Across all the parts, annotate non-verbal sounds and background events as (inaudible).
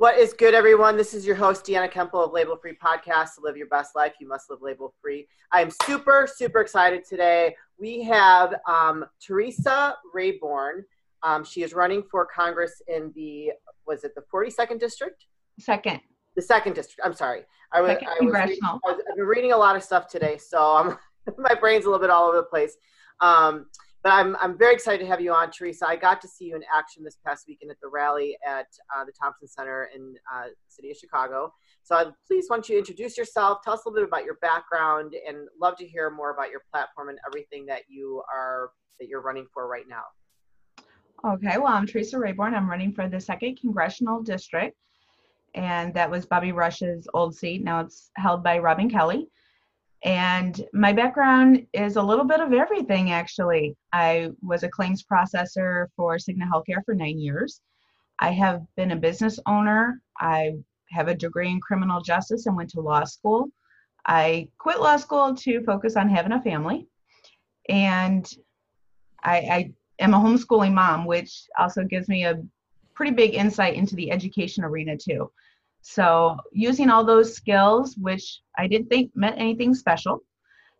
What is good, everyone? This is your host, Deanna Kuempel of Label Free Podcast. To live your best life, you must live label free. I am super, super excited today. We have um, Theresa Raborn. Um, she is running for Congress in the, was it the 42nd district? Second. The second district. I'm sorry. I was, I was, congressional. I was, I've been reading a lot of stuff today, so I'm, (laughs) my brain's a little bit all over the place. Um, but I'm, I'm very excited to have you on, Theresa. I got to see you in action this past weekend at the rally at uh, the Thompson Center in uh, the city of Chicago. So I please want you to introduce yourself, tell us a little bit about your background, and love to hear more about your platform and everything that you are that you're running for right now. Okay, well, I'm Theresa Raborn. I'm running for the second congressional district, and that was Bobby Rush's old seat. Now it's held by Robin Kelly. And my background is a little bit of everything, actually. I was a claims processor for Cigna Healthcare for nine years. I have been a business owner. I have a degree in criminal justice and went to law school. I quit law school to focus on having a family. And I, I am a homeschooling mom, which also gives me a pretty big insight into the education arena, too. So, using all those skills, which I didn't think meant anything special,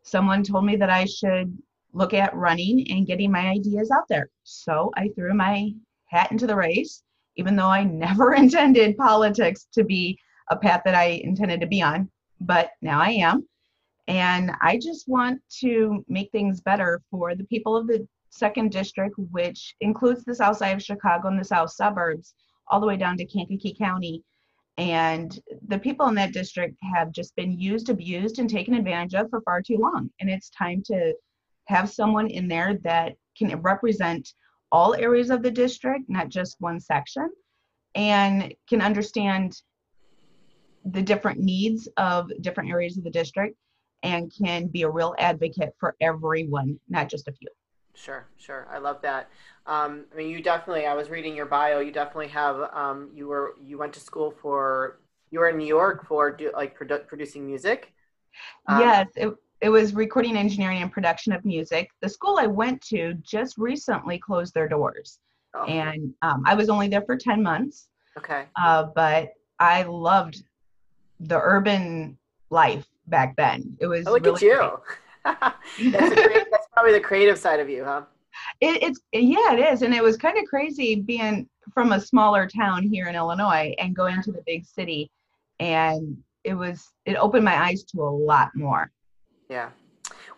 someone told me that I should look at running and getting my ideas out there. So, I threw my hat into the race, even though I (laughs) never intended politics to be a path that I intended to be on. But now I am. And I just want to make things better for the people of the second district, which includes the south side of Chicago and the south suburbs, all the way down to Kankakee County and the people in that district have just been used, abused, and taken advantage of for far too long. And it's time to have someone in there that can represent all areas of the district, not just one section, and can understand the different needs of different areas of the district and can be a real advocate for everyone, not just a few. Sure, sure. I love that. Um, I mean, you definitely. I was reading your bio. You definitely have. Um, you were. You went to school for. You were in New York for do, like produ- producing music. Um, yes, it, it was recording engineering and production of music. The school I went to just recently closed their doors, oh. and um, I was only there for ten months. Okay. Uh, but I loved the urban life back then. It was. Oh, look really at you. (laughs) that's, a great, (laughs) probably the creative side of you, huh? It, it's yeah, it is, and it was kind of crazy being from a smaller town here in Illinois and going to the big city, and it was it opened my eyes to a lot more. Yeah.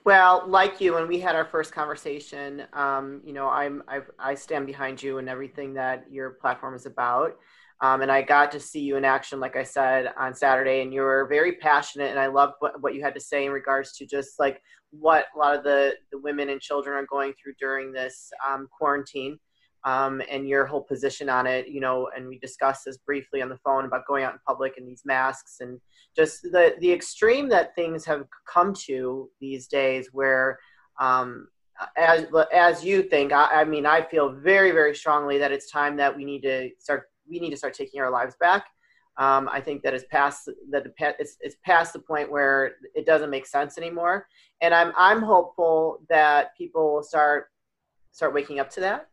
Well, like you, when we had our first conversation, um, you know, I'm I've, I stand behind you and everything that your platform is about. Um, and I got to see you in action, like I said, on Saturday, and you were very passionate. And I loved what, what you had to say in regards to just like what a lot of the, the women and children are going through during this um, quarantine um, and your whole position on it, you know, and we discussed this briefly on the phone about going out in public and these masks and just the, the extreme that things have come to these days where, um, as, as you think, I, I mean, I feel very, very strongly that it's time that we need to start we need to start taking our lives back. Um, I think that it's past that it's, it's past the point where it doesn't make sense anymore. And I'm I'm hopeful that people will start start waking up to that,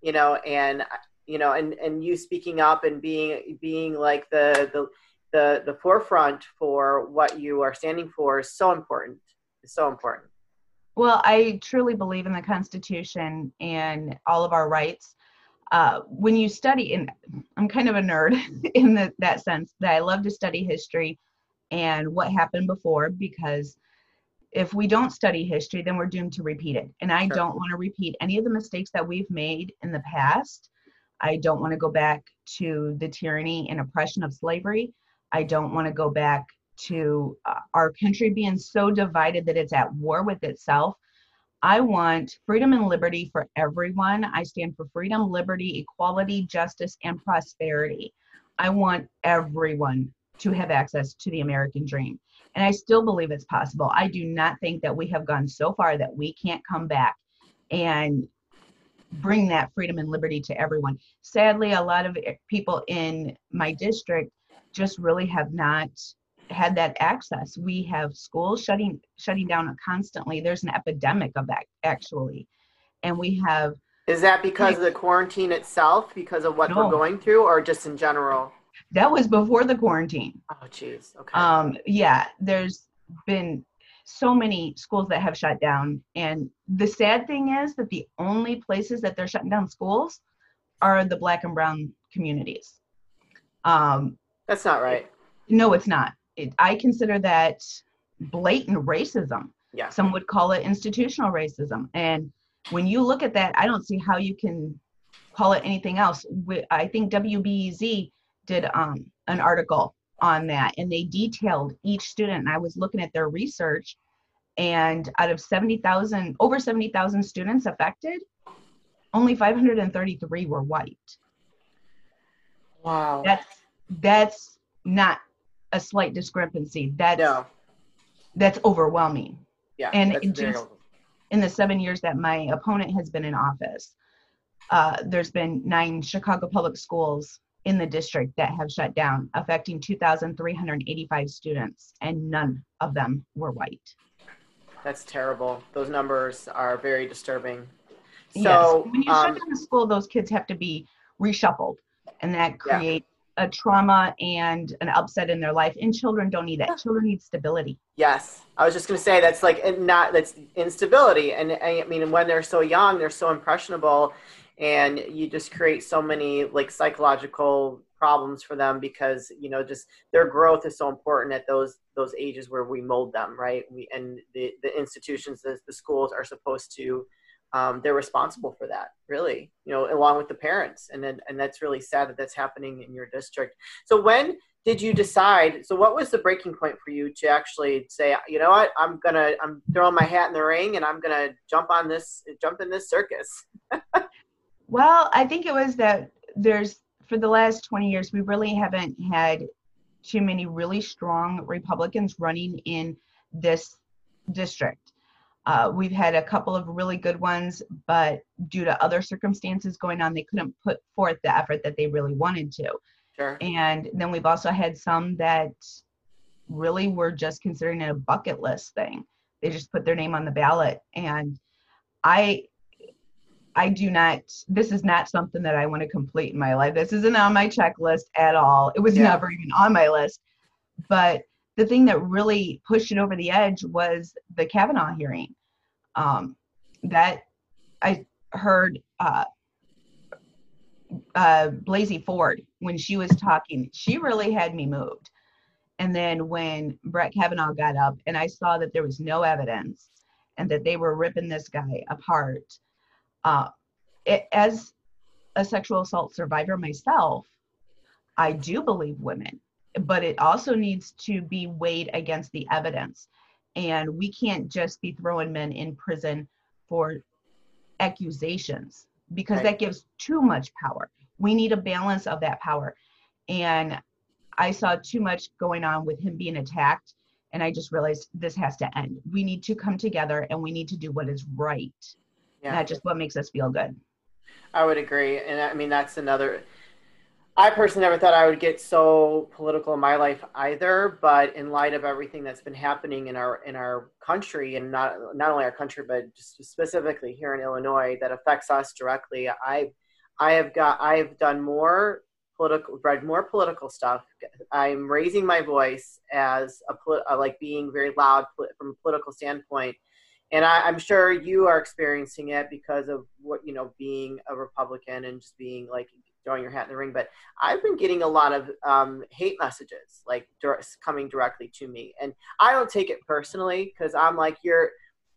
you know, and you know, and and you speaking up and being being like the the the the forefront for what you are standing for is so important. It's so important. Well, I truly believe in the Constitution and all of our rights uh, when you study, and I'm kind of a nerd (laughs) in the, that sense that I love to study history and what happened before because if we don't study history, then we're doomed to repeat it. And I sure. don't want to repeat any of the mistakes that we've made in the past. I don't want to go back to the tyranny and oppression of slavery. I don't want to go back to uh, our country being so divided that it's at war with itself. I want freedom and liberty for everyone. I stand for freedom, liberty, equality, justice, and prosperity. I want everyone to have access to the American dream. And I still believe it's possible. I do not think that we have gone so far that we can't come back and bring that freedom and liberty to everyone. Sadly, a lot of people in my district just really have not had that access. We have schools shutting shutting down constantly. There's an epidemic of that actually, and we have. Is that because of the quarantine itself, because of what no. we're going through, or just in general? that was before the quarantine. Oh, jeez. Okay. Um, yeah, there's been so many schools that have shut down. And the sad thing is that the only places that they're shutting down schools are the black and brown communities. Um, That's not right. No, it's not. It, I consider that blatant racism. Yeah. Some would call it institutional racism. And when you look at that, I don't see how you can call it anything else. I think WBEZ did um, an article on that and they detailed each student. And I was looking at their research, and out of 70,000, over 70,000 students affected, only 533 were white. Wow. That's that's not a slight discrepancy. That's no. that's overwhelming. Yeah. And just in the seven years that my opponent has been in office, uh, there's been nine Chicago public schools in the district that have shut down, affecting 2,385 students, and none of them were white. That's terrible. Those numbers are very disturbing. So yes. when you um, shut down a school, those kids have to be reshuffled, and that creates. A trauma and an upset in their life. And children don't need that. Children need stability. Yes, I was just going to say that's like not that's instability, and I mean when they're so young, they're so impressionable, and you just create so many like psychological problems for them because you know just their growth is so important at those those ages where we mold them right we and the the institutions the, the schools are supposed to um, they're responsible for that really you know along with the parents. And then and that's really sad that that's happening in your district. So when did you decide so what was the breaking point for you to actually say you know what i'm gonna i'm throwing my hat in the ring and i'm gonna jump on this jump in this circus? (laughs) Well i think it was that there's for the last 20 years we really haven't had too many really strong republicans running in this district uh, we've had a couple of really good ones, but due to other circumstances going on, they couldn't put forth the effort that they really wanted to. Sure. And then we've also had some that really were just considering it a bucket list thing. They just put their name on the ballot. And I I do not this is not something that I want to complete in my life. This isn't on my checklist at all. It was yeah. never even on my list. But the thing that really pushed it over the edge was the Kavanaugh hearing. Um, that I heard uh, uh, Blasey Ford when she was talking, she really had me moved. And then when Brett Kavanaugh got up and I saw that there was no evidence and that they were ripping this guy apart, uh, it, as a sexual assault survivor myself, I do believe women but it also needs to be weighed against the evidence. And we can't just be throwing men in prison for accusations because right. that gives too much power. We need a balance of that power. And I saw too much going on with him being attacked. And I just realized this has to end. We need to come together and we need to do what is right, yeah. not just what makes us feel good. I would agree. And I mean, that's another I personally never thought I would get so political in my life either, but in light of everything that's been happening in our in our country and not not only our country but just specifically here in Illinois that affects us directly, I I have got I've done more political read more political stuff. I'm raising my voice as a uh, like being very loud from a political standpoint. And I, I'm sure you are experiencing it because of what you know, being a Republican and just being like throwing your hat in the ring, but I've been getting a lot of um, hate messages like coming directly to me, and I don't take it personally because I'm like you're.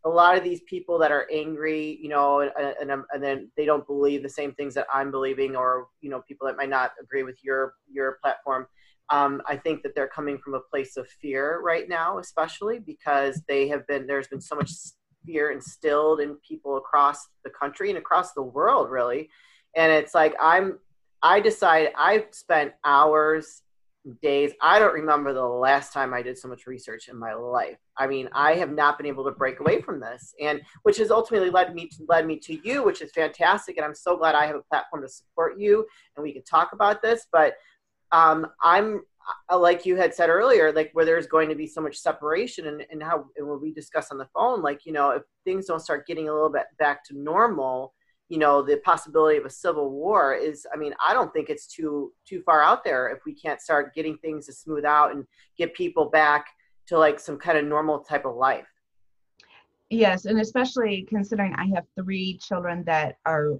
A lot of these people that are angry, you know, and, and, and then they don't believe the same things that I'm believing, or you know, people that might not agree with your your platform. Um, I think that they're coming from a place of fear right now, especially because they have been there's been so much fear instilled in people across the country and across the world, really. And it's like I'm I decided I spent hours, days. I don't remember the last time I did so much research in my life. I mean, I have not been able to break away from this, and which has ultimately led me to, led me to you, which is fantastic. And I'm so glad I have a platform to support you, and we can talk about this. But um, I'm uh, like you had said earlier, like where there's going to be so much separation, and, and how and when we discuss on the phone, like you know, if things don't start getting a little bit back to normal you know the possibility of a civil war is i mean i don't think it's too too far out there if we can't start getting things to smooth out and get people back to like some kind of normal type of life yes and especially considering i have three children that are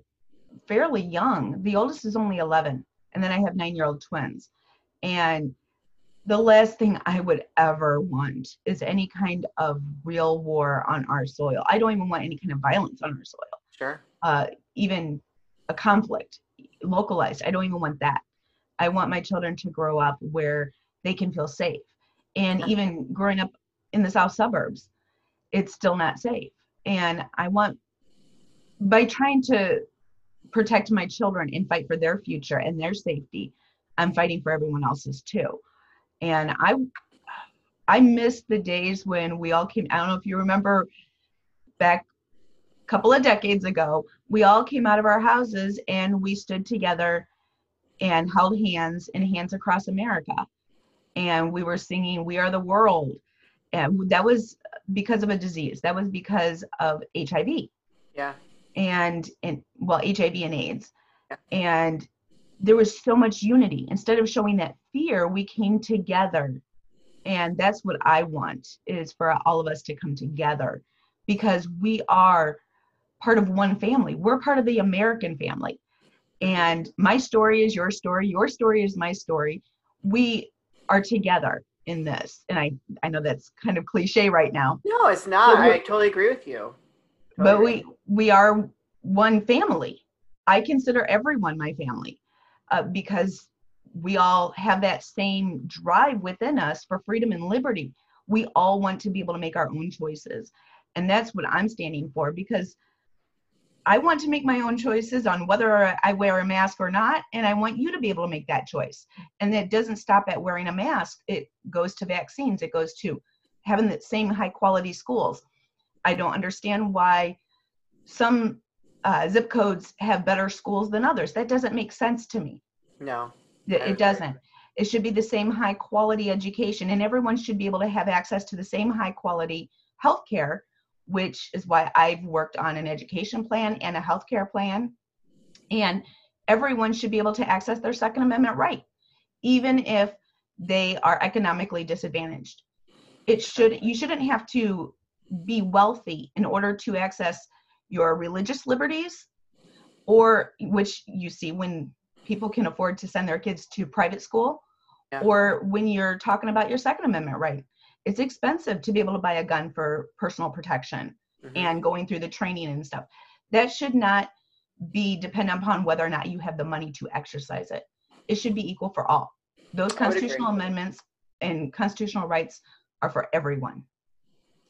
fairly young the oldest is only 11 and then i have nine year old twins and the last thing I would ever want is any kind of real war on our soil. I don't even want any kind of violence on our soil. Sure. Uh, even a conflict, localized. I don't even want that. I want my children to grow up where they can feel safe. And even growing up in the south suburbs, it's still not safe. And I want, by trying to protect my children and fight for their future and their safety, I'm fighting for everyone else's too and i i miss the days when we all came i don't know if you remember back couple of decades ago we all came out of our houses and we stood together and held hands in hands across america. And we were singing we are the world. And that was because of a disease. That was because of hiv yeah. And and well hiv and aids. Yeah. and there was so much unity. Instead of showing that fear, we came together. And that's what I want is for all of us to come together. Because we are part of one family. We're part of the American family. And my story is your story, your story is my story. We are together in this. And I I know that's kind of cliche right now. No, it's not. I totally agree with you. Totally but we we are one family. I consider everyone my family uh, because we all have that same drive within us for freedom and liberty. We all want to be able to make our own choices. And that's what I'm standing for because I want to make my own choices on whether I wear a mask or not. And I want you to be able to make that choice. And that doesn't stop at wearing a mask, it goes to vaccines, it goes to having the same high quality schools. I don't understand why some uh, zip codes have better schools than others. That doesn't make sense to me. No. It, it doesn't. It should be the same high quality education, and everyone should be able to have access to the same high quality health care, which is why I've worked on an education plan and a healthcare plan. And everyone should be able to access their Second Amendment right, even if they are economically disadvantaged. It should you shouldn't have to be wealthy in order to access your religious liberties or which you see when people can afford to send their kids to private school yeah. or when you're talking about your second amendment right it's expensive to be able to buy a gun for personal protection mm-hmm. and going through the training and stuff that should not be dependent upon whether or not you have the money to exercise it it should be equal for all those constitutional amendments and constitutional rights are for everyone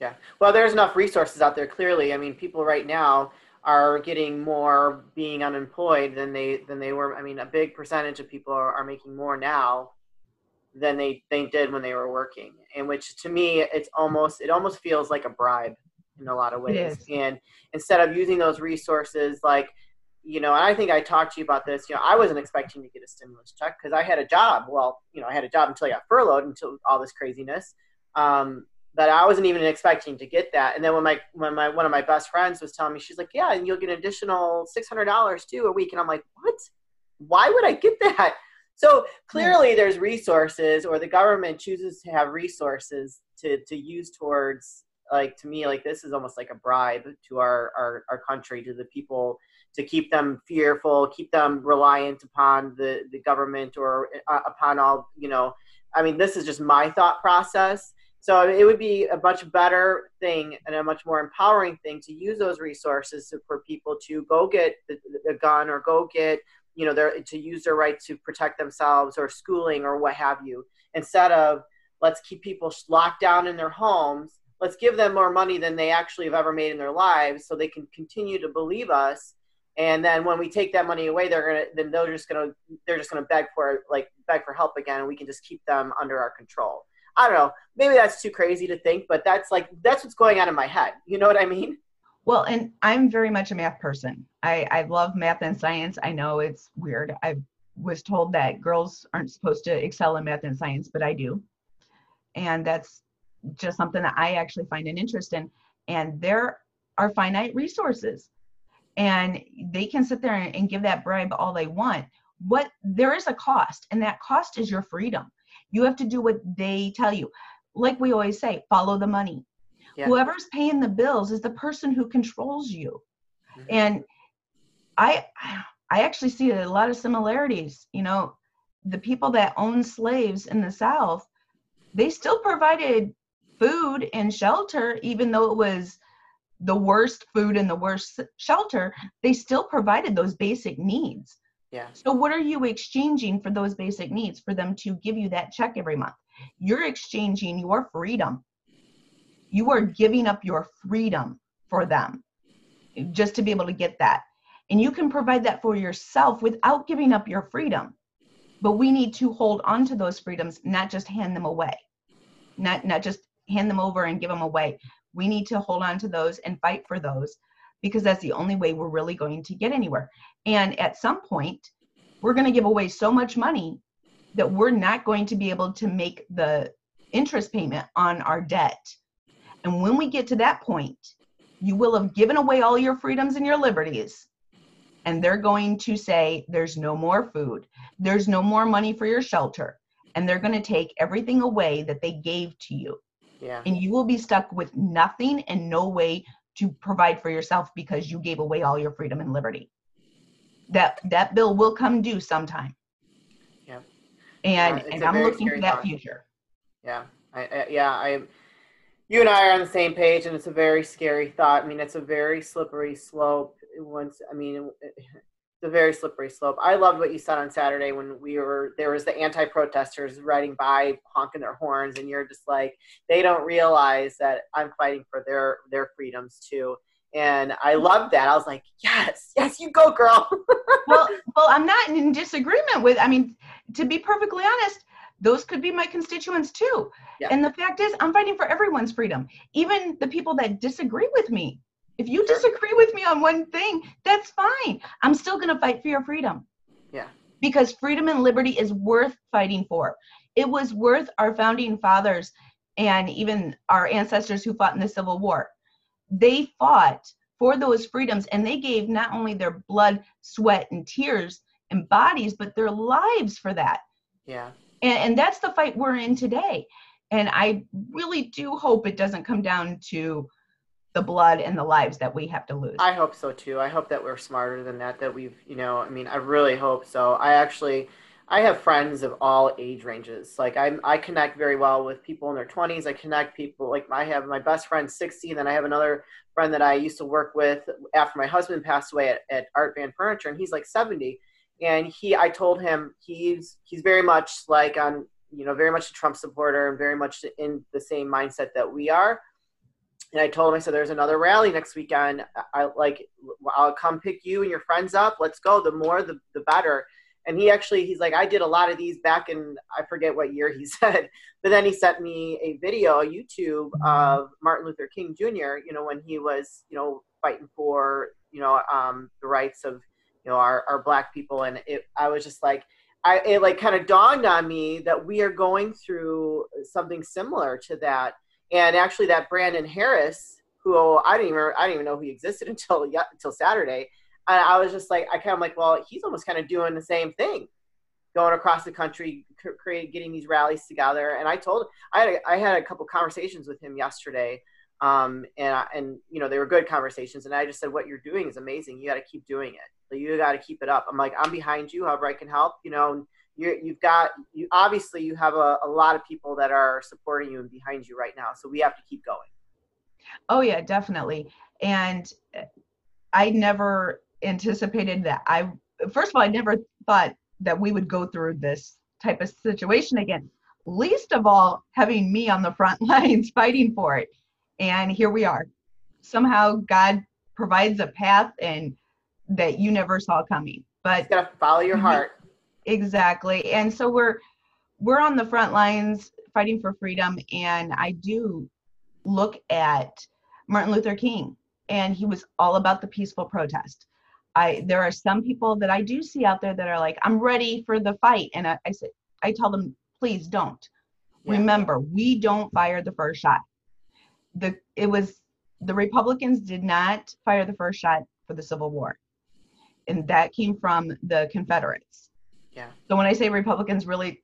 yeah. Well, there's enough resources out there. Clearly, I mean, people right now are getting more being unemployed than they than they were. I mean, a big percentage of people are, are making more now than they they did when they were working. And which to me, it's almost it almost feels like a bribe in a lot of ways. And instead of using those resources, like you know, and I think I talked to you about this. You know, I wasn't expecting to get a stimulus check because I had a job. Well, you know, I had a job until I got furloughed until all this craziness. Um, but I wasn't even expecting to get that. And then when my when my one of my best friends was telling me, she's like, "Yeah, and you'll get an additional six hundred dollars too a week," and I'm like, "What? Why would I get that?" So clearly, there's resources, or the government chooses to have resources to to use towards like to me like this is almost like a bribe to our our, our country to the people to keep them fearful keep them reliant upon the the government or uh, upon all you know i mean this is just my thought process. So it would be a much better thing and a much more empowering thing to use those resources for people to go get a gun or go get, you know, their to use their right to protect themselves or schooling or what have you, instead of let's keep people locked down in their homes. Let's give them more money than they actually have ever made in their lives, so they can continue to believe us. And then when we take that money away, they're gonna then they're just gonna they're just gonna beg for like beg for help again, and we can just keep them under our control. I don't know. Maybe that's too crazy to think, but that's like that's what's going on in my head. You know what I mean? Well, and I'm very much a math person. I, I love math and science. I know it's weird. I was told that girls aren't supposed to excel in math and science, but I do. And that's just something that I actually find an interest in. And there are finite resources. and they can sit there and, and give that bribe all they want what there is a cost and that cost is your freedom you have to do what they tell you like we always say follow the money yeah. whoever's paying the bills is the person who controls you. Mm-hmm. and i i actually see a lot of similarities you know the people that own slaves in the south they still provided food and shelter even though it was the worst food and the worst shelter they still provided those basic needs. Yeah. So what are you exchanging for those basic needs for them to give you that check every month? You're exchanging your freedom you are giving up your freedom for them just to be able to get that. And you can provide that for yourself without giving up your freedom. But we need to hold on to those freedoms not just hand them away not not just hand them over and give them away. We need to hold on to those and fight for those because that's the only way we're really going to get anywhere. And at some point we're going to give away so much money that we're not going to be able to make the interest payment on our debt and when we get to that point you will have given away all your freedoms and your liberties. And they're going to say there's no more food. There's no more money for your shelter. And they're going to take everything away that they gave to you. Yeah. and you will be stuck with nothing and no way to provide for yourself because you gave away all your freedom and liberty. That that bill will come due sometime. Yeah. And and i'm looking for that thought. future. Yeah. I, I yeah i you and I are on the same page, and it's a very scary thought. I mean, it's a very slippery slope. Once, I mean, it's a very slippery slope. I loved what you said on Saturday when we were there was the anti-protesters riding by, honking their horns, and you're just like, they don't realize that I'm fighting for their their freedoms too. And I loved that. I was like, yes, yes, you go, girl. (laughs) well, well, I'm not in disagreement with. I mean, to be perfectly honest, those could be my constituents too. Yeah. And the fact is, I'm fighting for everyone's freedom, even the people that disagree with me. If you sure. disagree with me on one thing, that's fine. I'm still going to fight for your freedom. Yeah. Because freedom and liberty is worth fighting for. It was worth our founding fathers and even our ancestors who fought in the Civil War. They fought for those freedoms and they gave not only their blood, sweat, and tears and bodies, but their lives for that. Yeah. And, and that's the fight we're in today. And I really do hope it doesn't come down to the blood and the lives that we have to lose. I hope so too. I hope that we're smarter than that, that we've, you know, I mean, I really hope so. I actually, I have friends of all age ranges. Like I, I connect very well with people in their 20s. I connect people like I have my best friend 60, and then I have another friend that I used to work with after my husband passed away at, at Art Van Furniture, and he's like 70 and he i told him he's he's very much like on you know very much a trump supporter and very much in the same mindset that we are. And i told him i said there's another rally next weekend. I like i'll come pick you and your friends up. Let's go. The more the, the better. And he actually he's like i did a lot of these back in i forget what year he (laughs) said but then he sent me a video youtube of martin luther king jr you know when he was you know fighting for you know um, the rights of you know our, our black people and it i was just like i it like kind of dawned on me that we are going through something similar to that. And actually that brandon harris who i didn't even i didn't even know he existed (laughs) until until saturday and i was just like i kind of like well he's almost kind of doing the same thing going across the country create getting these rallies together. And i told i had a, I had a couple conversations with him yesterday um, and I, and you know they were good conversations. And i just said what you're doing is amazing. You got to keep doing it you got to keep it up. I'm like, I'm behind you, however I can help. You know, you you've got you obviously you have a, a lot of people that are supporting you and behind you right now. So we have to keep going. Oh yeah, definitely. And uh, I never anticipated that. I first of all, I never thought that we would go through this type of situation again. Least of all, having me on the front (laughs) lines fighting for it. And here we are. Somehow God provides a path and that you never saw coming. But you gotta follow your mhm. heart. Exactly. And so we're we're on the front lines fighting for freedom and I do look at Martin Luther King and he was all about the peaceful protest. I there are some people that I do see out there that are like, I'm ready for the fight. And I, I say I tell them, please don't. Yeah. Remember, we don't fire the first shot. The it was the Republicans did not fire the first shot for the Civil War. And that came from the Confederates. Yeah. So when I say Republicans, really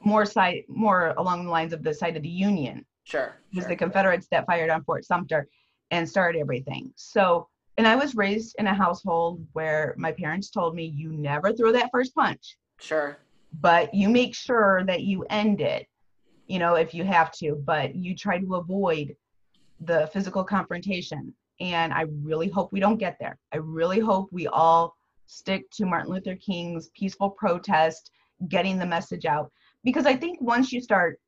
more side more along the lines of the side of the Union. Sure. It was sure. the Confederates that fired on Fort Sumter and started everything. So and I was raised in a household where my parents told me you never throw that first punch, Sure. but you make sure that you end it, you know, if you have to, but you try to avoid the physical confrontation. And I really hope we don't get there. I really hope we all stick to Martin Luther King's peaceful protest, getting the message out. Because I think once you start,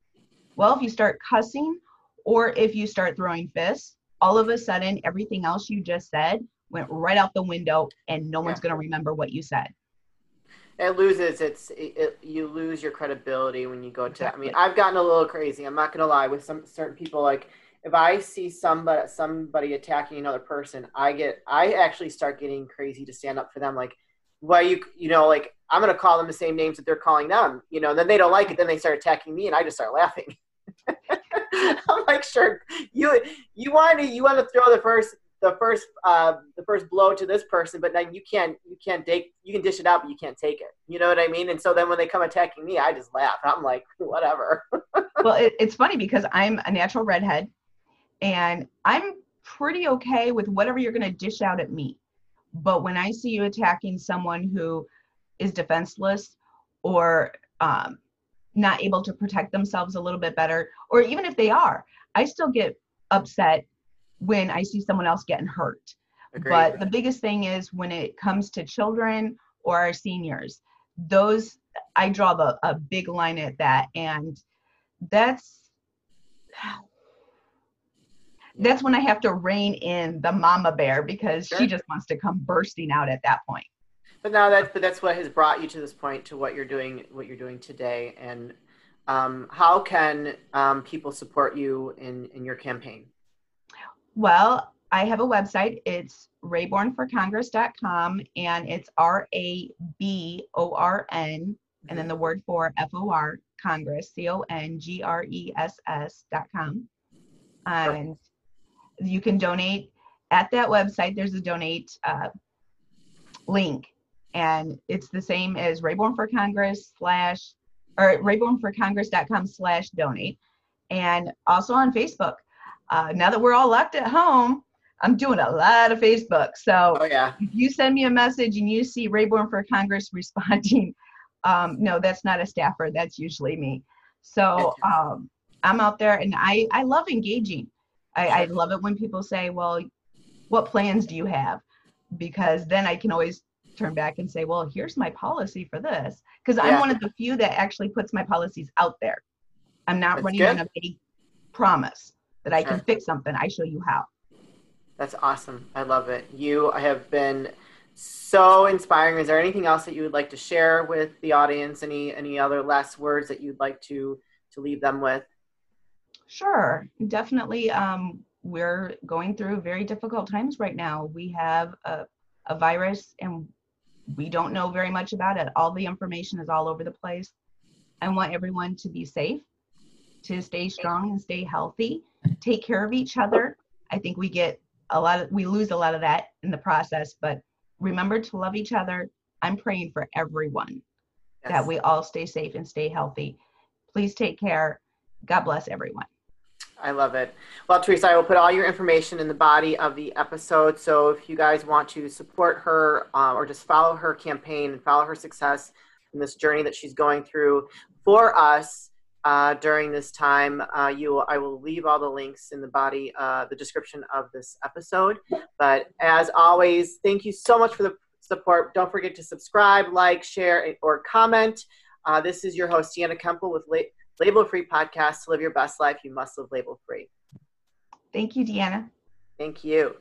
well, if you start cussing or if you start throwing fists, all of a sudden everything else you just said went right out the window and no one's going to remember what you said. It loses its it, it, you lose your credibility when you go to I mean I've gotten a little crazy. I'm not gonna lie with some certain people like if I see somebody somebody attacking another person, I get I actually start getting crazy to stand up for them like why you you know like I'm gonna call them the same names that they're calling them, you know, then they don't like it, then they start attacking me and I just start laughing. (laughs) I'm like, sure, you you want to you want to throw the first the first uh, the first blow to this person, but then you can't you can't take you can dish it out, but you can't take it. You know what I mean? And so then when they come attacking me, I just laugh. I'm like, whatever. (laughs) well, it, it's funny because I'm a natural redhead and I'm pretty okay with whatever you're going to dish out at me. But when I see you attacking someone who is defenseless or um, not able to protect themselves a little bit better, or even if they are, I still get upset when I see someone else getting hurt. Agreed. But the biggest thing is when it comes to children or our seniors, those I draw the, a big line at that, and that's that's when I have to rein in the mama bear because Sure. she just wants to come bursting out at that point. But now that's but that's what has brought you to this point to what you're doing what you're doing today. And um, how can um, people support you in in your campaign? Well, I have a website. It's rabornforcongress.com and it's R A B O R N and then the word for F O R Congress, C O N G R E S S dot com. And you can donate at that website. There's a donate uh, link, and it's the same as Raborn for Congress slash or rabornforcongress.com slash donate, and also on Facebook. Uh, now that we're all locked at home, I'm doing a lot of Facebook. So Oh yeah, if you send me a message and you see Raborn for Congress (laughs) responding, um, no, that's not a staffer. That's usually me. So um, I'm out there and I, I love engaging. I, I love it when people say, well, what plans do you have? Because then I can always turn back and say, well, here's my policy for this. Because I'm one of the few that actually puts my policies out there. I'm not That's running good. on a vague promise that I can Sure. fix something. I show you how. that's awesome. I love it. You have been so inspiring. Is there anything else that you would like to share with the audience? Any any other last words that you'd like to to leave them with? Sure, definitely. Um, we're going through very difficult times right now. We have a, a virus and we don't know very much about it. All the information is all over the place. I want everyone to be safe, to stay strong and stay healthy, take care of each other. I think we get a lot of, we lose a lot of that in the process, but remember to love each other. I'm praying for everyone that we all stay safe and stay healthy. Please take care. God bless everyone. I love it. Well, Theresa, I will put all your information in the body of the episode. So if you guys want to support her uh, or just follow her campaign and follow her success in this journey that she's going through for us uh, during this time, uh, you will, I will leave all the links in the body, uh, the description of this episode. But as always, thank you so much for the support. Don't forget to subscribe, like, share, or comment. Uh, this is your host, Deanna Kuempel with La- Label Free Podcast. To live your best life, you must live label free. Thank you, Deanna. Thank you.